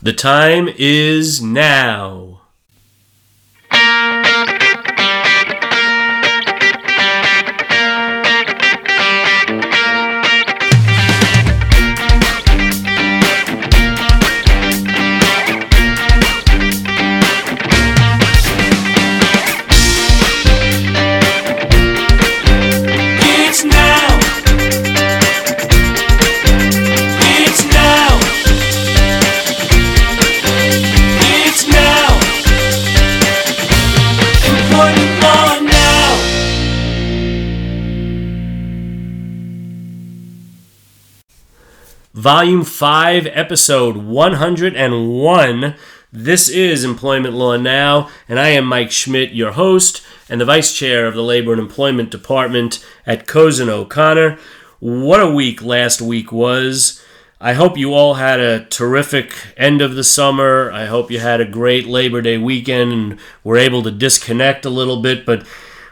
The time is now. Volume 5, Episode 101. This is Employment Law Now, and I am Mike Schmidt, your host and the Vice Chair of the Labor and Employment Department at Cozen O'Connor. What a week last week was. I hope you all had a terrific end of the summer. I hope you had a great Labor Day weekend and were able to disconnect a little bit, but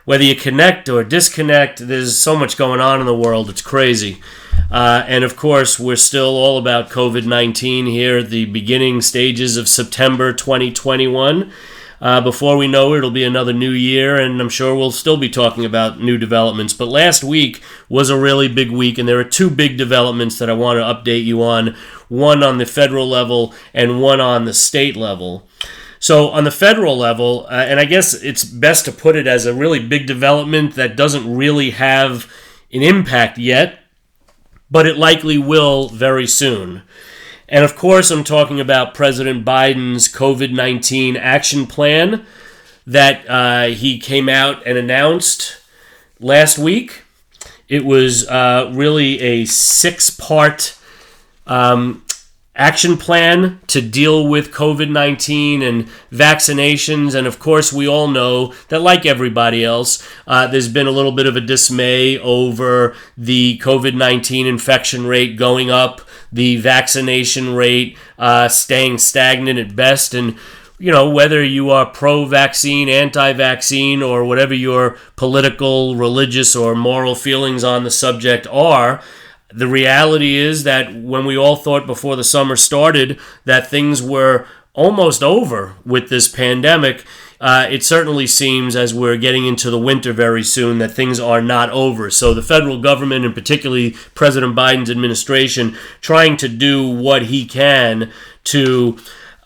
whether you connect or disconnect, there's so much going on in the world. It's crazy. Uh, and of course, we're still all about COVID 19 here at the beginning stages of September 2021. Uh, before we know it, it'll be another new year, and I'm sure we'll still be talking about new developments. But last week was a really big week, and there are two big developments that I want to update you on one on the federal level and one on the state level. So, on the federal level, uh, and I guess it's best to put it as a really big development that doesn't really have an impact yet, but it likely will very soon. And of course, I'm talking about President Biden's COVID 19 action plan that uh, he came out and announced last week. It was uh, really a six part um, action plan to deal with COVID 19 and vaccinations. And of course, we all know that, like everybody else, uh, there's been a little bit of a dismay over the COVID 19 infection rate going up, the vaccination rate uh, staying stagnant at best. And you know, whether you are pro vaccine, anti vaccine, or whatever your political, religious, or moral feelings on the subject are, the reality is that when we all thought before the summer started that things were almost over with this pandemic, uh, it certainly seems as we're getting into the winter very soon that things are not over. So the federal government, and particularly President Biden's administration, trying to do what he can to.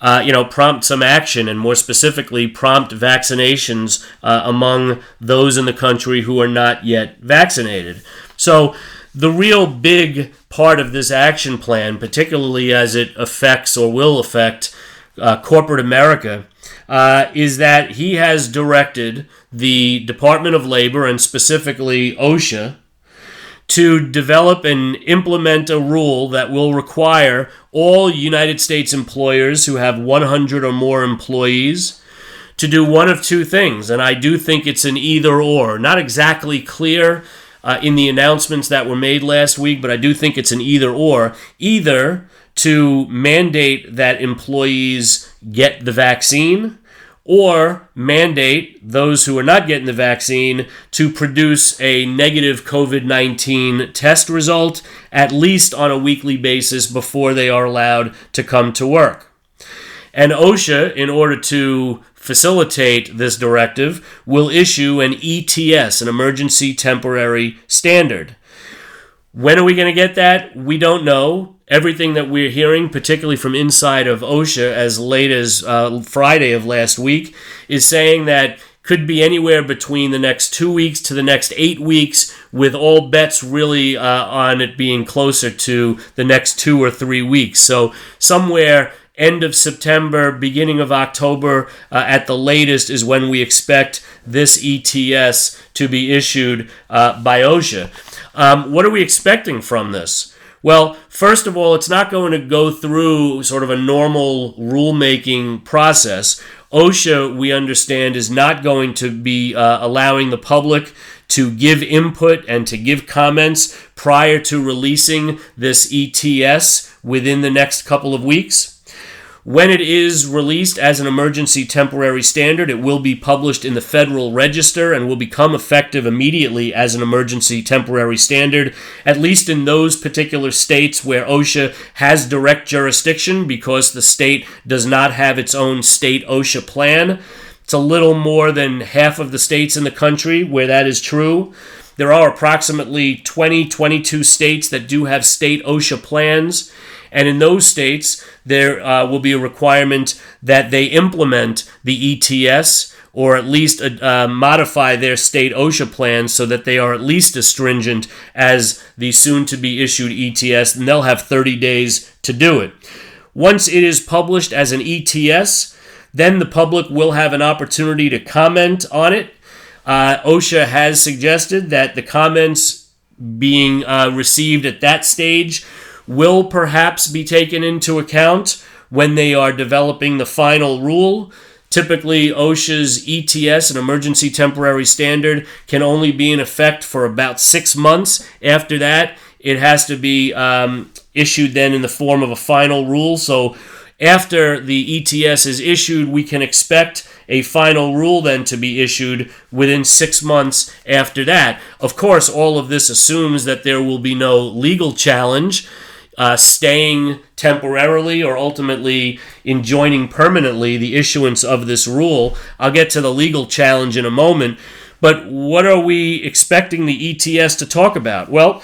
Uh, you know, prompt some action, and more specifically, prompt vaccinations uh, among those in the country who are not yet vaccinated. So, the real big part of this action plan, particularly as it affects or will affect uh, corporate America, uh, is that he has directed the Department of Labor and specifically OSHA to develop and implement a rule that will require all United States employers who have 100 or more employees to do one of two things. And I do think it's an either or. Not exactly clear uh, in the announcements that were made last week, but I do think it's an either or. Either to mandate that employees get the vaccine or mandate those who are not getting the vaccine to produce a negative COVID 19 test result at least on a weekly basis before they are allowed to come to work. And OSHA, in order to facilitate this directive, will issue an ETS, an Emergency Temporary Standard. When are we going to get that? We don't know. Everything that we're hearing, particularly from inside of OSHA as late as uh, Friday of last week, is saying that could be anywhere between the next two weeks to the next eight weeks, with all bets really uh, on it being closer to the next two or three weeks. So, somewhere end of September, beginning of October uh, at the latest is when we expect this ETS to be issued uh, by OSHA. Um, what are we expecting from this? Well, first of all, it's not going to go through sort of a normal rulemaking process. OSHA, we understand, is not going to be uh, allowing the public to give input and to give comments prior to releasing this ETS within the next couple of weeks. When it is released as an emergency temporary standard, it will be published in the Federal Register and will become effective immediately as an emergency temporary standard, at least in those particular states where OSHA has direct jurisdiction because the state does not have its own state OSHA plan. It's a little more than half of the states in the country where that is true. There are approximately 20, 22 states that do have state OSHA plans. And in those states, there uh, will be a requirement that they implement the ETS or at least uh, modify their state OSHA plans so that they are at least as stringent as the soon to be issued ETS, and they'll have 30 days to do it. Once it is published as an ETS, then the public will have an opportunity to comment on it. Uh, OSHA has suggested that the comments being uh, received at that stage will perhaps be taken into account when they are developing the final rule. Typically, OSHA's ETS, an emergency temporary standard, can only be in effect for about six months. After that, it has to be um, issued then in the form of a final rule. So, after the ETS is issued, we can expect a final rule then to be issued within six months after that. Of course, all of this assumes that there will be no legal challenge uh, staying temporarily or ultimately enjoining permanently the issuance of this rule. I'll get to the legal challenge in a moment. But what are we expecting the ETS to talk about? Well,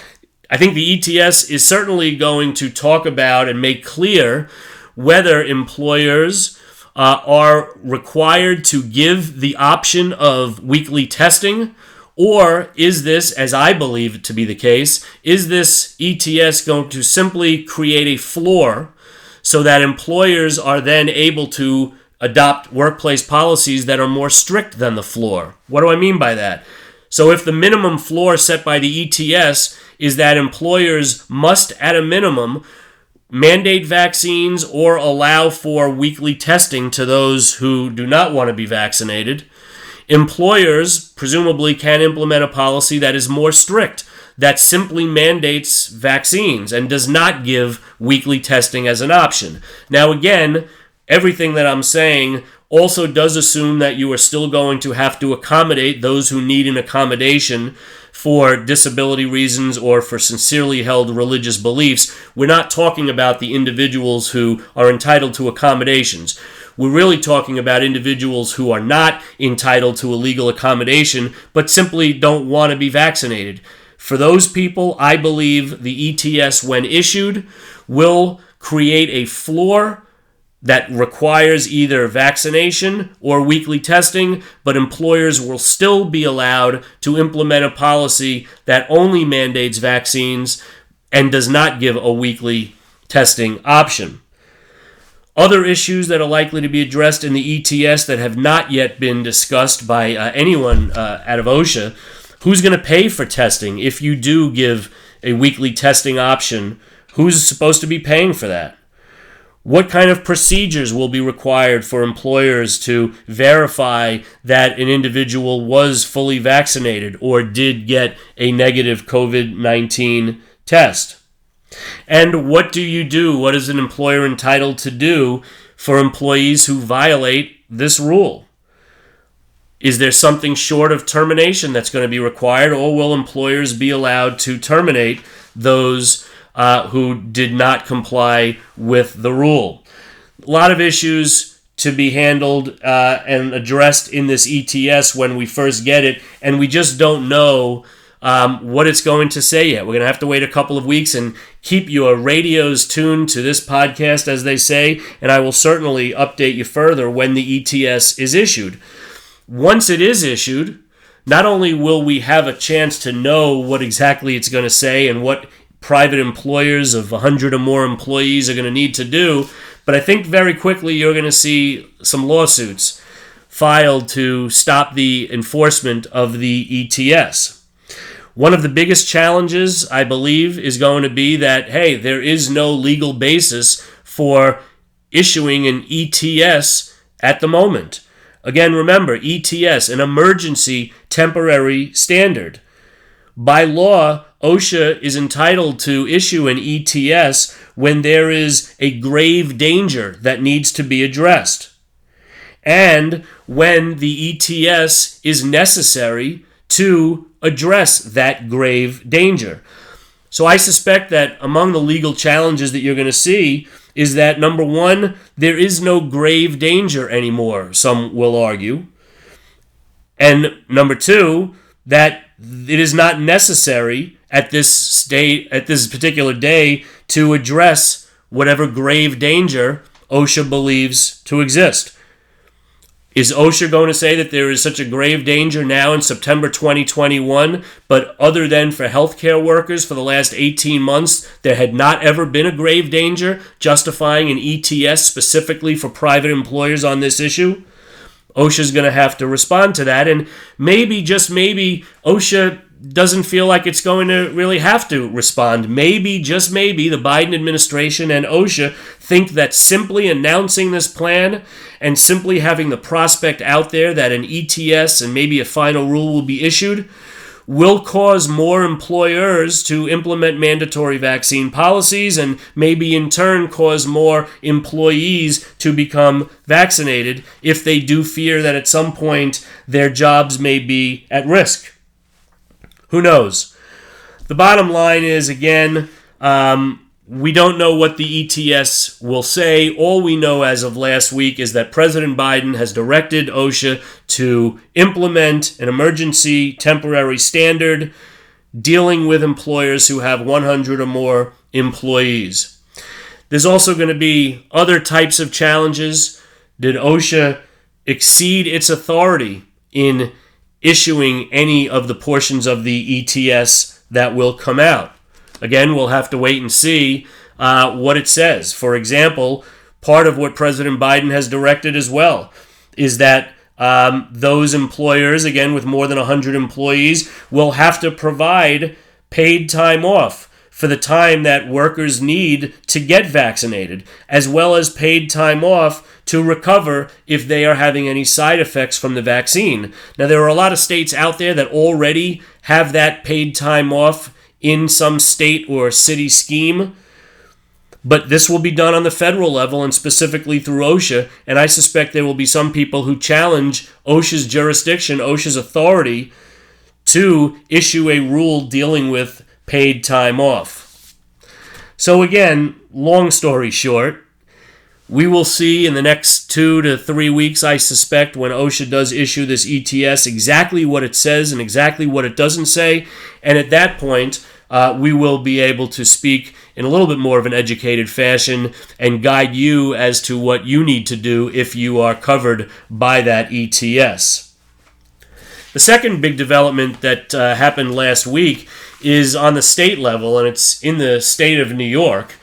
I think the ETS is certainly going to talk about and make clear whether employers uh, are required to give the option of weekly testing or is this, as I believe to be the case, is this ETS going to simply create a floor so that employers are then able to adopt workplace policies that are more strict than the floor? What do I mean by that? So, if the minimum floor set by the ETS is that employers must, at a minimum, mandate vaccines or allow for weekly testing to those who do not want to be vaccinated, Employers presumably can implement a policy that is more strict, that simply mandates vaccines and does not give weekly testing as an option. Now, again, everything that I'm saying also does assume that you are still going to have to accommodate those who need an accommodation for disability reasons or for sincerely held religious beliefs. We're not talking about the individuals who are entitled to accommodations. We're really talking about individuals who are not entitled to a legal accommodation but simply don't want to be vaccinated. For those people, I believe the ETS, when issued, will create a floor that requires either vaccination or weekly testing, but employers will still be allowed to implement a policy that only mandates vaccines and does not give a weekly testing option. Other issues that are likely to be addressed in the ETS that have not yet been discussed by uh, anyone uh, out of OSHA who's going to pay for testing if you do give a weekly testing option? Who's supposed to be paying for that? What kind of procedures will be required for employers to verify that an individual was fully vaccinated or did get a negative COVID 19 test? And what do you do? What is an employer entitled to do for employees who violate this rule? Is there something short of termination that's going to be required, or will employers be allowed to terminate those uh, who did not comply with the rule? A lot of issues to be handled uh, and addressed in this ETS when we first get it, and we just don't know um, what it's going to say yet. We're going to have to wait a couple of weeks and keep your radios tuned to this podcast, as they say, and I will certainly update you further when the ETS is issued. Once it is issued, not only will we have a chance to know what exactly it's going to say and what private employers of 100 or more employees are going to need to do, but I think very quickly you're going to see some lawsuits filed to stop the enforcement of the ETS. One of the biggest challenges, I believe, is going to be that, hey, there is no legal basis for issuing an ETS at the moment. Again, remember, ETS, an emergency temporary standard. By law, OSHA is entitled to issue an ETS when there is a grave danger that needs to be addressed, and when the ETS is necessary to address that grave danger. So I suspect that among the legal challenges that you're going to see is that number one, there is no grave danger anymore, some will argue. And number two, that it is not necessary at this state at this particular day to address whatever grave danger OSHA believes to exist. Is OSHA going to say that there is such a grave danger now in September 2021, but other than for healthcare workers for the last 18 months, there had not ever been a grave danger, justifying an ETS specifically for private employers on this issue? OSHA's going to have to respond to that, and maybe, just maybe, OSHA doesn't feel like it's going to really have to respond. Maybe, just maybe, the Biden administration and OSHA think that simply announcing this plan and simply having the prospect out there that an ETS and maybe a final rule will be issued will cause more employers to implement mandatory vaccine policies and maybe in turn cause more employees to become vaccinated if they do fear that at some point their jobs may be at risk. Who knows? The bottom line is again, um, we don't know what the ETS will say. All we know as of last week is that President Biden has directed OSHA to implement an emergency temporary standard dealing with employers who have 100 or more employees. There's also going to be other types of challenges. Did OSHA exceed its authority in issuing any of the portions of the ETS that will come out? Again, we'll have to wait and see uh, what it says. For example, part of what President Biden has directed as well is that um, those employers, again with more than 100 employees, will have to provide paid time off for the time that workers need to get vaccinated, as well as paid time off to recover if they are having any side effects from the vaccine. Now, there are a lot of states out there that already have that paid time off in some state or city scheme. But this will be done on the federal level and specifically through OSHA. And I suspect there will be some people who challenge OSHA's jurisdiction, OSHA's authority to issue a rule dealing with paid time off. So, again, long story short, we will see in the next two to three weeks, I suspect, when OSHA does issue this ETS, exactly what it says and exactly what it doesn't say. And at that point, uh, we will be able to speak in a little bit more of an educated fashion and guide you as to what you need to do if you are covered by that ETS. The second big development that uh, happened last week is on the state level, and it's in the state of New York.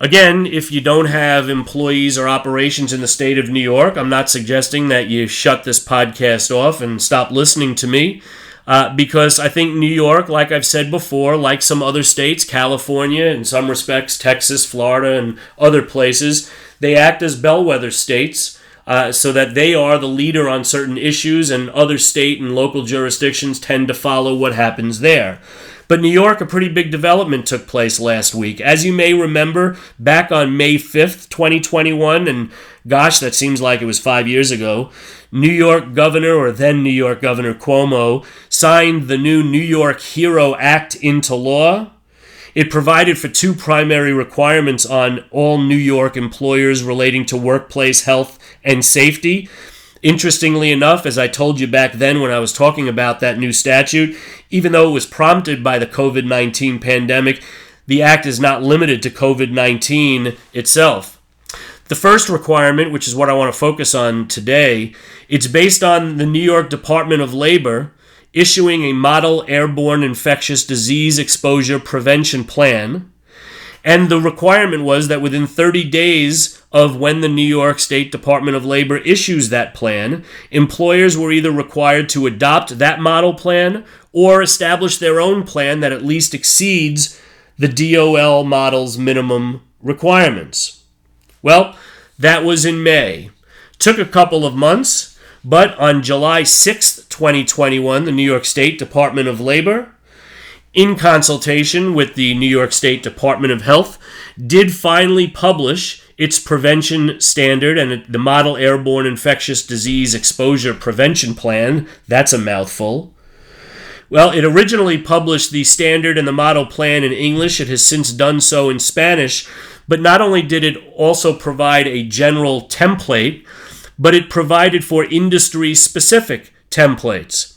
Again, if you don't have employees or operations in the state of New York, I'm not suggesting that you shut this podcast off and stop listening to me. Uh, because I think New York, like I've said before, like some other states, California, in some respects, Texas, Florida, and other places, they act as bellwether states. Uh, so that they are the leader on certain issues, and other state and local jurisdictions tend to follow what happens there. But New York, a pretty big development took place last week. As you may remember, back on May 5th, 2021, and gosh, that seems like it was five years ago, New York Governor, or then New York Governor Cuomo, signed the new New York HERO Act into law. It provided for two primary requirements on all New York employers relating to workplace health and safety. Interestingly enough, as I told you back then when I was talking about that new statute, even though it was prompted by the COVID 19 pandemic, the act is not limited to COVID 19 itself. The first requirement, which is what I want to focus on today, it's based on the New York Department of Labor issuing a model airborne infectious disease exposure prevention plan. And the requirement was that within 30 days of when the New York State Department of Labor issues that plan, employers were either required to adopt that model plan or establish their own plan that at least exceeds the DOL model's minimum requirements. Well, that was in May. Took a couple of months, but on July 6th, 2021, the New York State Department of Labor in consultation with the New York State Department of Health, did finally publish its prevention standard and the Model Airborne Infectious Disease Exposure Prevention Plan. That's a mouthful. Well, it originally published the standard and the model plan in English. It has since done so in Spanish. But not only did it also provide a general template, but it provided for industry specific templates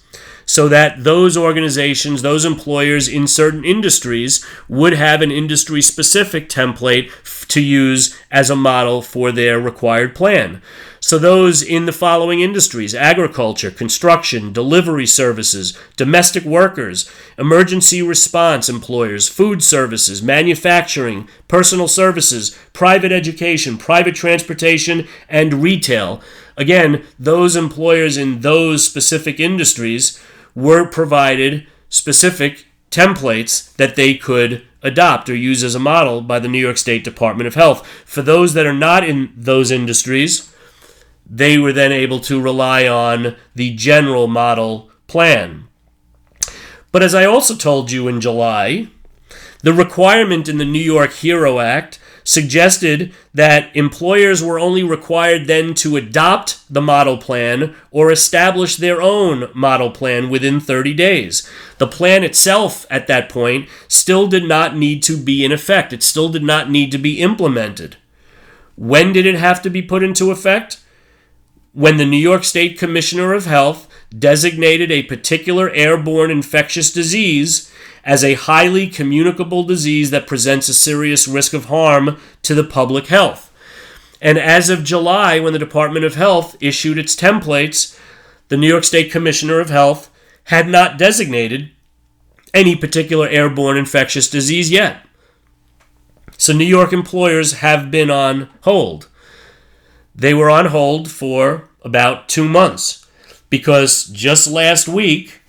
so that those organizations, those employers in certain industries would have an industry specific template to use as a model for their required plan. So, those in the following industries agriculture, construction, delivery services, domestic workers, emergency response employers, food services, manufacturing, personal services, private education, private transportation, and retail. Again, those employers in those specific industries were provided specific templates that they could adopt or use as a model by the New York State Department of Health. For those that are not in those industries, they were then able to rely on the general model plan. But as I also told you in July, the requirement in the New York HERO Act suggested that employers were only required then to adopt the model plan or establish their own model plan within 30 days. The plan itself at that point still did not need to be in effect, it still did not need to be implemented. When did it have to be put into effect? When the New York State Commissioner of Health designated a particular airborne infectious disease as a highly communicable disease that presents a serious risk of harm to the public health. And as of July, when the Department of Health issued its templates, the New York State Commissioner of Health had not designated any particular airborne infectious disease yet. So New York employers have been on hold. They were on hold for about two months because just last week,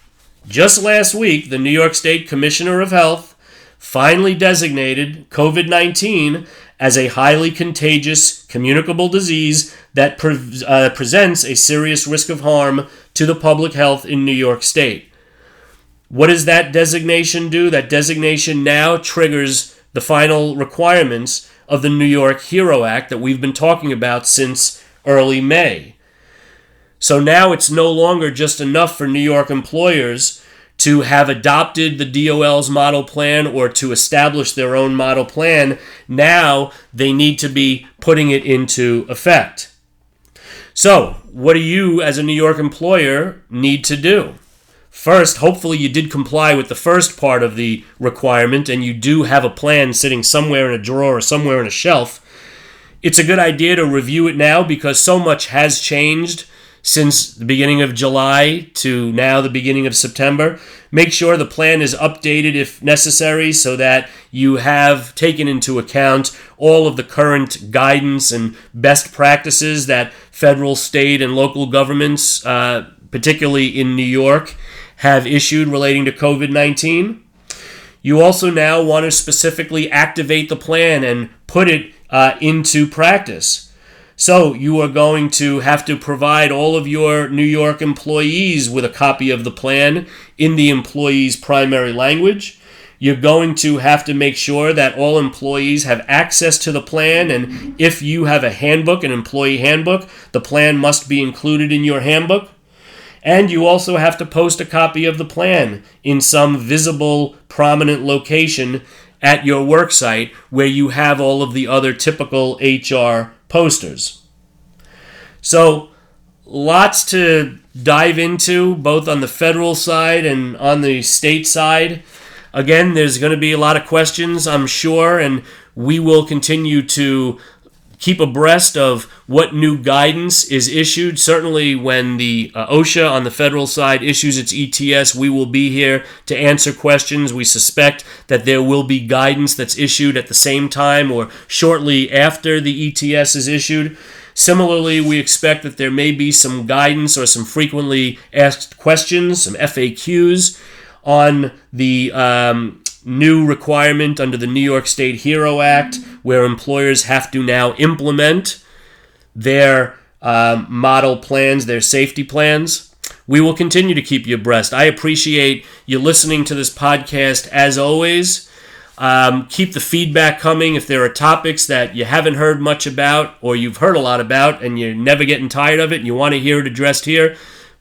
just last week, the New York State Commissioner of Health finally designated COVID 19 as a highly contagious, communicable disease that pre- uh, presents a serious risk of harm to the public health in New York State. What does that designation do? That designation now triggers the final requirements of the New York HERO Act that we've been talking about since early May. So now it's no longer just enough for New York employers to have adopted the DOL's model plan or to establish their own model plan. Now they need to be putting it into effect. So, what do you, as a New York employer, need to do? First, hopefully, you did comply with the first part of the requirement and you do have a plan sitting somewhere in a drawer or somewhere in a shelf. It's a good idea to review it now because so much has changed since the beginning of July to now the beginning of September. Make sure the plan is updated if necessary so that you have taken into account all of the current guidance and best practices that federal, state, and local governments, uh, particularly in New York, have issued relating to COVID 19. You also now want to specifically activate the plan and put it uh, into practice. So you are going to have to provide all of your New York employees with a copy of the plan in the employee's primary language. You're going to have to make sure that all employees have access to the plan, and if you have a handbook, an employee handbook, the plan must be included in your handbook. And you also have to post a copy of the plan in some visible, prominent location at your worksite where you have all of the other typical HR posters. So, lots to dive into, both on the federal side and on the state side. Again, there's going to be a lot of questions, I'm sure, and we will continue to keep abreast of what new guidance is issued. Certainly, when the uh, OSHA on the federal side issues its ETS, we will be here to answer questions. We suspect that there will be guidance that's issued at the same time or shortly after the ETS is issued. Similarly, we expect that there may be some guidance or some frequently asked questions, some FAQs on the um, new requirement under the New York State HERO Act, where employers have to now implement their um, model plans, their safety plans. we will continue to keep you abreast. I appreciate you listening to this podcast as always. Um, keep the feedback coming. If there are topics that you haven't heard much about or you've heard a lot about and you're never getting tired of it and you want to hear it addressed here,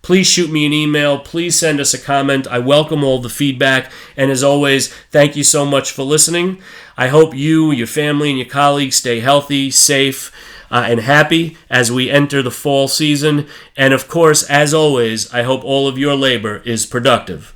please shoot me an email. Please send us a comment. I welcome all the feedback. And as always, thank you so much for listening. I hope you, your family, and your colleagues stay healthy, safe, uh, and happy as we enter the fall season. And of course, as always, I hope all of your labor is productive.